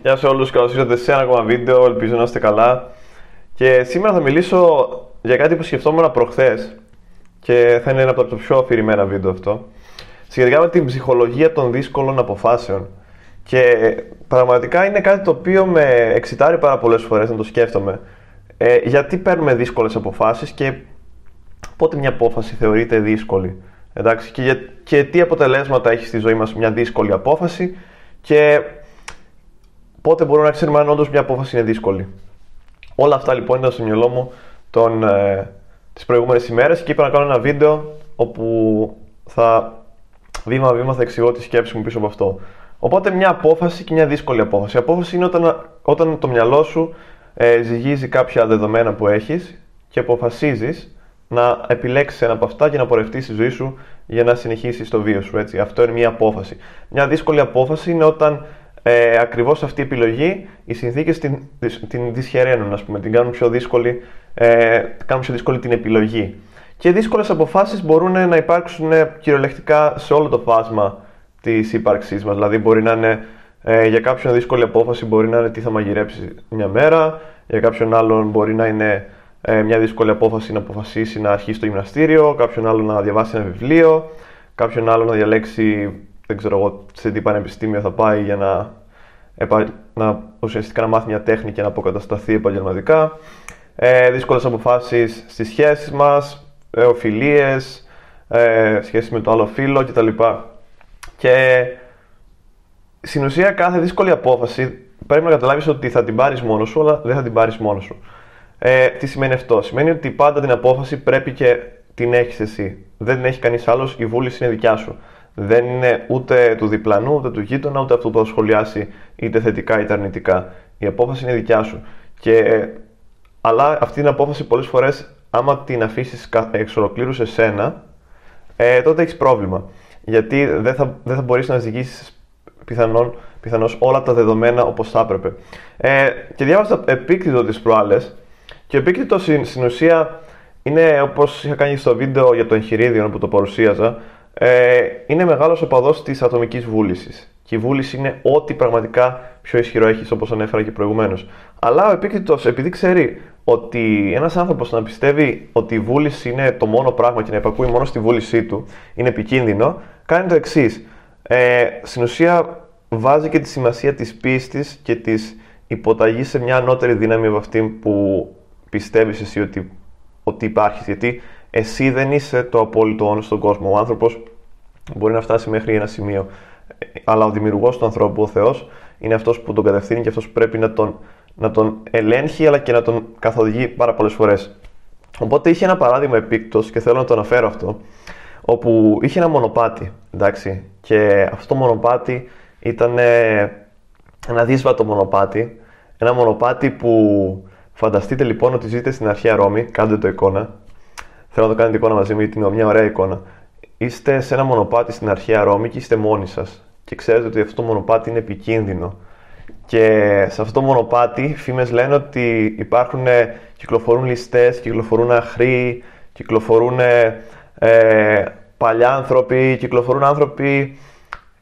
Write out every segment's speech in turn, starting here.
Γεια σε όλους, καλώς ήρθατε σε ένα ακόμα βίντεο, ελπίζω να είστε καλά. Και σήμερα θα μιλήσω για κάτι που σκεφτόμουν προχθές και θα είναι ένα από τα πιο αφηρημένα βίντεο αυτό. Σχετικά με την ψυχολογία των δύσκολων αποφάσεων. Και πραγματικά είναι κάτι το οποίο με εξητάρει πάρα πολλές φορές να το σκέφτομαι. Ε, γιατί παίρνουμε δύσκολες αποφάσεις και πότε μια απόφαση θεωρείται δύσκολη. Εντάξει, και, και τι αποτελέσματα έχει στη ζωή μας μια δύσκολη απόφαση και πότε μπορούμε να ξέρουμε αν όντως μια απόφαση είναι δύσκολη. Όλα αυτά λοιπόν ήταν στο μυαλό μου τον, ε, τις προηγούμενες ημέρες και είπα να κάνω ένα βίντεο όπου θα βήμα-βήμα θα εξηγώ τη σκέψη μου πίσω από αυτό. Οπότε μια απόφαση και μια δύσκολη απόφαση. Η απόφαση είναι όταν, όταν το μυαλό σου ε, ζυγίζει κάποια δεδομένα που έχεις και αποφασίζεις να επιλέξεις ένα από αυτά και να πορευτείς στη ζωή σου για να συνεχίσεις το βίο σου. Έτσι. Αυτό είναι μια απόφαση. Μια δύσκολη απόφαση είναι όταν ε, ακριβώς αυτή η επιλογή οι συνθήκες την, την δυσχεραίνουν, ας πούμε, την κάνουν πιο δύσκολη, ε, κάνουν πιο δύσκολη την επιλογή. Και δύσκολες αποφάσεις μπορούν να υπάρξουν κυριολεκτικά σε όλο το φάσμα της ύπαρξής μας. Δηλαδή μπορεί να είναι ε, για κάποιον δύσκολη απόφαση μπορεί να είναι τι θα μαγειρέψει μια μέρα, για κάποιον άλλον μπορεί να είναι ε, μια δύσκολη απόφαση να αποφασίσει να αρχίσει το γυμναστήριο, κάποιον άλλο να διαβάσει ένα βιβλίο, κάποιον άλλο να διαλέξει δεν ξέρω εγώ σε τι πανεπιστήμιο θα πάει για να, να ουσιαστικά να μάθει μια τέχνη και να αποκατασταθεί επαγγελματικά. Ε, δύσκολες αποφάσεις στις σχέσεις μας, ε, οφειλίες, ε, σχέσεις με το άλλο φίλο κτλ. Και στην ουσία κάθε δύσκολη απόφαση πρέπει να καταλάβεις ότι θα την πάρεις μόνος σου, αλλά δεν θα την πάρεις μόνος σου. Ε, τι σημαίνει αυτό; Σημαίνει ότι πάντα την απόφαση πρέπει και την έχεις εσύ. Δεν την έχει κανείς άλλος, η βούληση είναι δικιά σου δεν είναι ούτε του διπλανού, ούτε του γείτονα, ούτε αυτού που θα σχολιάσει είτε θετικά είτε αρνητικά. Η απόφαση είναι δικιά σου. Και, αλλά αυτή την απόφαση πολλές φορές, άμα την αφήσεις εξ ολοκλήρου σε σένα, ε, τότε έχεις πρόβλημα. Γιατί δεν θα, δεν θα μπορείς να ζυγίσεις πιθανόν, πιθανώς όλα τα δεδομένα όπως θα έπρεπε. Ε, και διάβασα επίκτητο τις προάλλες και επίκτητο στην ουσία είναι όπως είχα κάνει στο βίντεο για το εγχειρίδιο που το παρουσίαζα, ε, είναι μεγάλος οπαδός της ατομικής βούλησης. Και η βούληση είναι ό,τι πραγματικά πιο ισχυρό έχεις, όπως ανέφερα και προηγουμένως. Αλλά ο επίκτητος, επειδή ξέρει ότι ένας άνθρωπος να πιστεύει ότι η βούληση είναι το μόνο πράγμα και να υπακούει μόνο στη βούλησή του, είναι επικίνδυνο, κάνει το εξής. Ε, στην ουσία βάζει και τη σημασία της πίστης και της υποταγής σε μια ανώτερη δύναμη από αυτή που πιστεύεις εσύ ότι, ότι υπάρχεις. Γιατί εσύ δεν είσαι το απόλυτο όνος στον κόσμο. Ο άνθρωπος μπορεί να φτάσει μέχρι ένα σημείο. Αλλά ο δημιουργός του ανθρώπου, ο Θεός, είναι αυτός που τον κατευθύνει και αυτός που πρέπει να τον, να τον ελέγχει αλλά και να τον καθοδηγεί πάρα πολλές φορές. Οπότε είχε ένα παράδειγμα επίκτος και θέλω να το αναφέρω αυτό. Όπου είχε ένα μονοπάτι. Εντάξει, και αυτό το μονοπάτι ήταν ένα δύσβατο μονοπάτι. Ένα μονοπάτι που φανταστείτε λοιπόν ότι ζείτε στην αρχαία Ρώμη, κάντε το εικόνα, Θέλω να το κάνετε εικόνα μαζί μου γιατί είναι μια ωραία εικόνα. Είστε σε ένα μονοπάτι στην αρχαία Ρώμη και είστε μόνοι σας. Και ξέρετε ότι αυτό το μονοπάτι είναι επικίνδυνο. Και σε αυτό το μονοπάτι, φήμες λένε ότι υπάρχουν, κυκλοφορούν ληστές, κυκλοφορούν αχροί, κυκλοφορούν ε, παλιά άνθρωποι, κυκλοφορούν άνθρωποι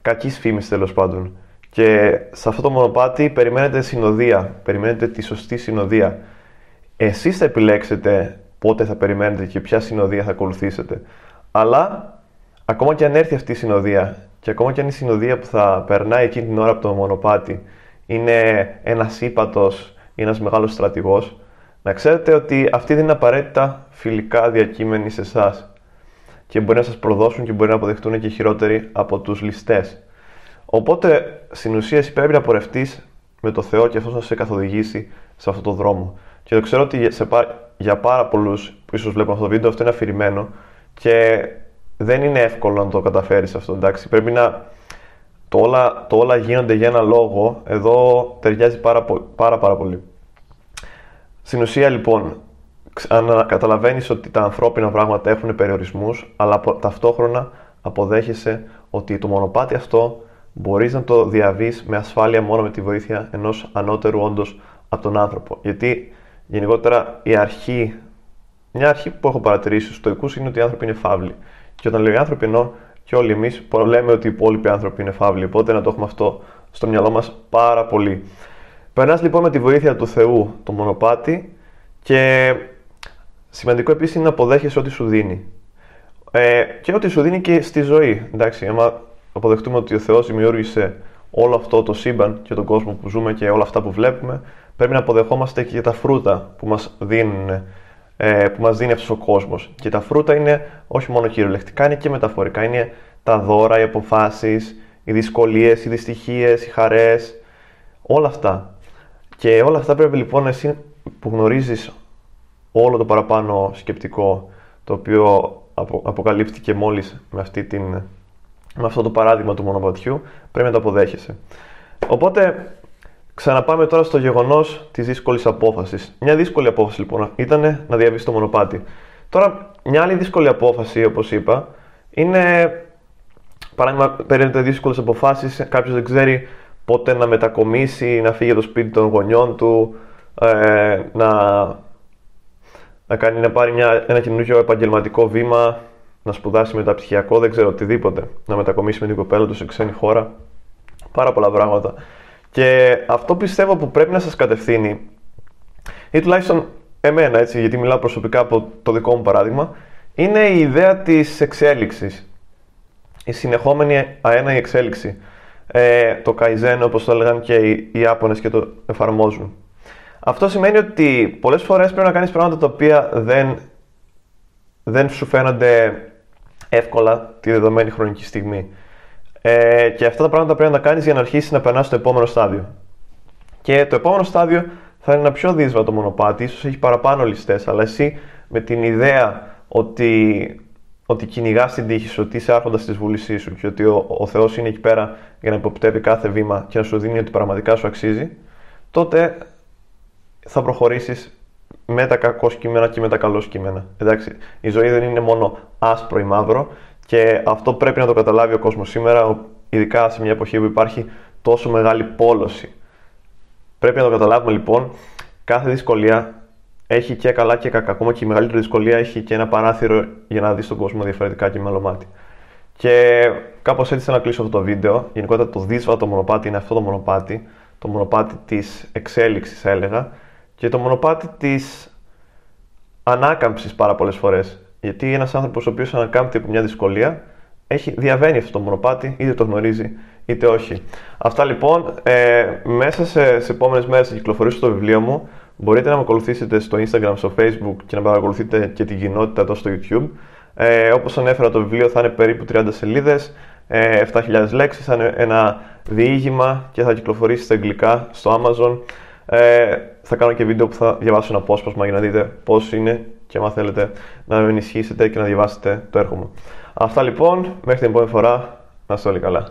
κακής φήμης τέλος πάντων. Και σε αυτό το μονοπάτι περιμένετε συνοδεία, περιμένετε τη σωστή συνοδεία. Εσείς θα επιλέξετε πότε θα περιμένετε και ποια συνοδεία θα ακολουθήσετε. Αλλά ακόμα και αν έρθει αυτή η συνοδεία και ακόμα και αν η συνοδεία που θα περνάει εκείνη την ώρα από το μονοπάτι είναι ένας ύπατος ή ένας μεγάλος στρατηγός, να ξέρετε ότι αυτοί δεν είναι απαραίτητα φιλικά διακείμενοι σε εσάς και μπορεί να σας προδώσουν και μπορεί να αποδεχτούν και χειρότεροι από τους ληστές. Οπότε στην ουσία εσύ πρέπει να πορευτείς με το Θεό και αυτό να σε καθοδηγήσει σε αυτό το δρόμο. Και το ξέρω ότι σε, για πάρα πολλούς που ίσως βλέπουν αυτό το βίντεο, αυτό είναι αφηρημένο και δεν είναι εύκολο να το καταφέρεις αυτό. Εντάξει. Πρέπει να. Το όλα, το όλα γίνονται για ένα λόγο. Εδώ ταιριάζει πάρα, πάρα, πάρα πολύ. Στην ουσία λοιπόν, αν καταλαβαίνεις ότι τα ανθρώπινα πράγματα έχουν περιορισμούς, αλλά ταυτόχρονα αποδέχεσαι ότι το μονοπάτι αυτό μπορείς να το διαβείς με ασφάλεια μόνο με τη βοήθεια ενός ανώτερου όντως από τον άνθρωπο. Γιατί γενικότερα η αρχή, μια αρχή που έχω παρατηρήσει στους στοικού είναι ότι οι άνθρωποι είναι φαύλοι. Και όταν λέω οι άνθρωποι εννοώ και όλοι εμείς λέμε ότι οι υπόλοιποι άνθρωποι είναι φαύλοι. Οπότε να το έχουμε αυτό στο μυαλό μας πάρα πολύ. Περνάς λοιπόν με τη βοήθεια του Θεού το μονοπάτι και σημαντικό επίσης είναι να αποδέχεσαι ό,τι σου δίνει. Ε, και ό,τι σου δίνει και στη ζωή. Εντάξει, άμα αποδεχτούμε ότι ο Θεός δημιούργησε όλο αυτό το σύμπαν και τον κόσμο που ζούμε και όλα αυτά που βλέπουμε, πρέπει να αποδεχόμαστε και τα φρούτα που μας δίνουν ε, που μας δίνει αυτός ο κόσμος. Και τα φρούτα είναι όχι μόνο κυριολεκτικά, είναι και μεταφορικά. Είναι τα δώρα, οι αποφάσεις, οι δυσκολίες, οι δυστυχίες, οι χαρές, όλα αυτά. Και όλα αυτά πρέπει λοιπόν εσύ που γνωρίζεις όλο το παραπάνω σκεπτικό, το οποίο αποκαλύφθηκε μόλις με, αυτή την, με αυτό το παράδειγμα του μονοπατιού, πρέπει να το αποδέχεσαι. Οπότε Ξαναπάμε τώρα στο γεγονός της δύσκολης απόφασης. Μια δύσκολη απόφαση λοιπόν ήταν να διαβείς το μονοπάτι. Τώρα, μια άλλη δύσκολη απόφαση, όπως είπα, είναι. Παράδειγμα, παίρνετε δύσκολες αποφάσεις. Κάποιος δεν ξέρει πότε να μετακομίσει, να φύγει από το σπίτι των γονιών του, ε, να, να, κάνει, να πάρει μια, ένα καινούργιο επαγγελματικό βήμα, να σπουδάσει μεταπτυχιακό, δεν ξέρω οτιδήποτε. Να μετακομίσει με την κοπέλα του σε ξένη χώρα. Πάρα πολλά πράγματα. Και αυτό πιστεύω που πρέπει να σας κατευθύνει, ή τουλάχιστον εμένα, έτσι, γιατί μιλάω προσωπικά από το δικό μου παράδειγμα, είναι η ιδέα της εξέλιξης. Η συνεχόμενη αέναη εξέλιξη. Ε, το Kaizen, όπως το έλεγαν και οι Ιάπωνες και το εφαρμόζουν. Αυτό σημαίνει ότι πολλές φορές πρέπει να κάνεις πράγματα τα οποία δεν, δεν σου φαίνονται εύκολα τη δεδομένη χρονική στιγμή. Ε, και αυτά τα πράγματα πρέπει να τα κάνεις για να αρχίσεις να περνάς στο επόμενο στάδιο. Και το επόμενο στάδιο θα είναι ένα πιο δύσβατο μονοπάτι, ίσως έχει παραπάνω ληστές, αλλά εσύ με την ιδέα ότι, ότι κυνηγάς την τύχη σου, ότι είσαι άρχοντας της βούλησής σου και ότι ο, ο Θεός είναι εκεί πέρα για να υποπτεύει κάθε βήμα και να σου δίνει ότι πραγματικά σου αξίζει, τότε θα προχωρήσεις με τα κακό κείμενα και με τα καλό κείμενα. Εντάξει, η ζωή δεν είναι μόνο άσπρο ή μαύρο, και αυτό πρέπει να το καταλάβει ο κόσμος σήμερα, ειδικά σε μια εποχή που υπάρχει τόσο μεγάλη πόλωση. Πρέπει να το καταλάβουμε λοιπόν, κάθε δυσκολία έχει και καλά και κακά. Ακόμα και η μεγαλύτερη δυσκολία έχει και ένα παράθυρο για να δεις τον κόσμο διαφορετικά και με άλλο μάτι. Και κάπως έτσι θέλω να κλείσω αυτό το βίντεο. Γενικότερα το δύσβατο μονοπάτι είναι αυτό το μονοπάτι. Το μονοπάτι της εξέλιξης, έλεγα. Και το μονοπάτι της ανάκαμψης πάρα πολλές φορές. Γιατί ένας άνθρωπος ο οποίος ανακάμπτει από μια δυσκολία έχει, διαβαίνει αυτό το μονοπάτι, είτε το γνωρίζει είτε όχι. Αυτά λοιπόν. Ε, μέσα σε, σε επόμενες μέρες θα κυκλοφορήσω το βιβλίο μου. Μπορείτε να με ακολουθήσετε στο Instagram, στο Facebook και να παρακολουθείτε και την κοινότητα εδώ στο YouTube. Ε, Όπως ανέφερα, το βιβλίο θα είναι περίπου 30 σελίδες, ε, 7.000 λέξεις, θα είναι ένα διήγημα και θα κυκλοφορήσει στα αγγλικά στο Amazon. Ε, θα κάνω και βίντεο που θα διαβάσω ένα απόσπασμα για να δείτε πώς είναι και αν θέλετε να με ενισχύσετε και να διαβάσετε το έργο μου. Αυτά λοιπόν, μέχρι την επόμενη φορά, να είστε όλοι καλά.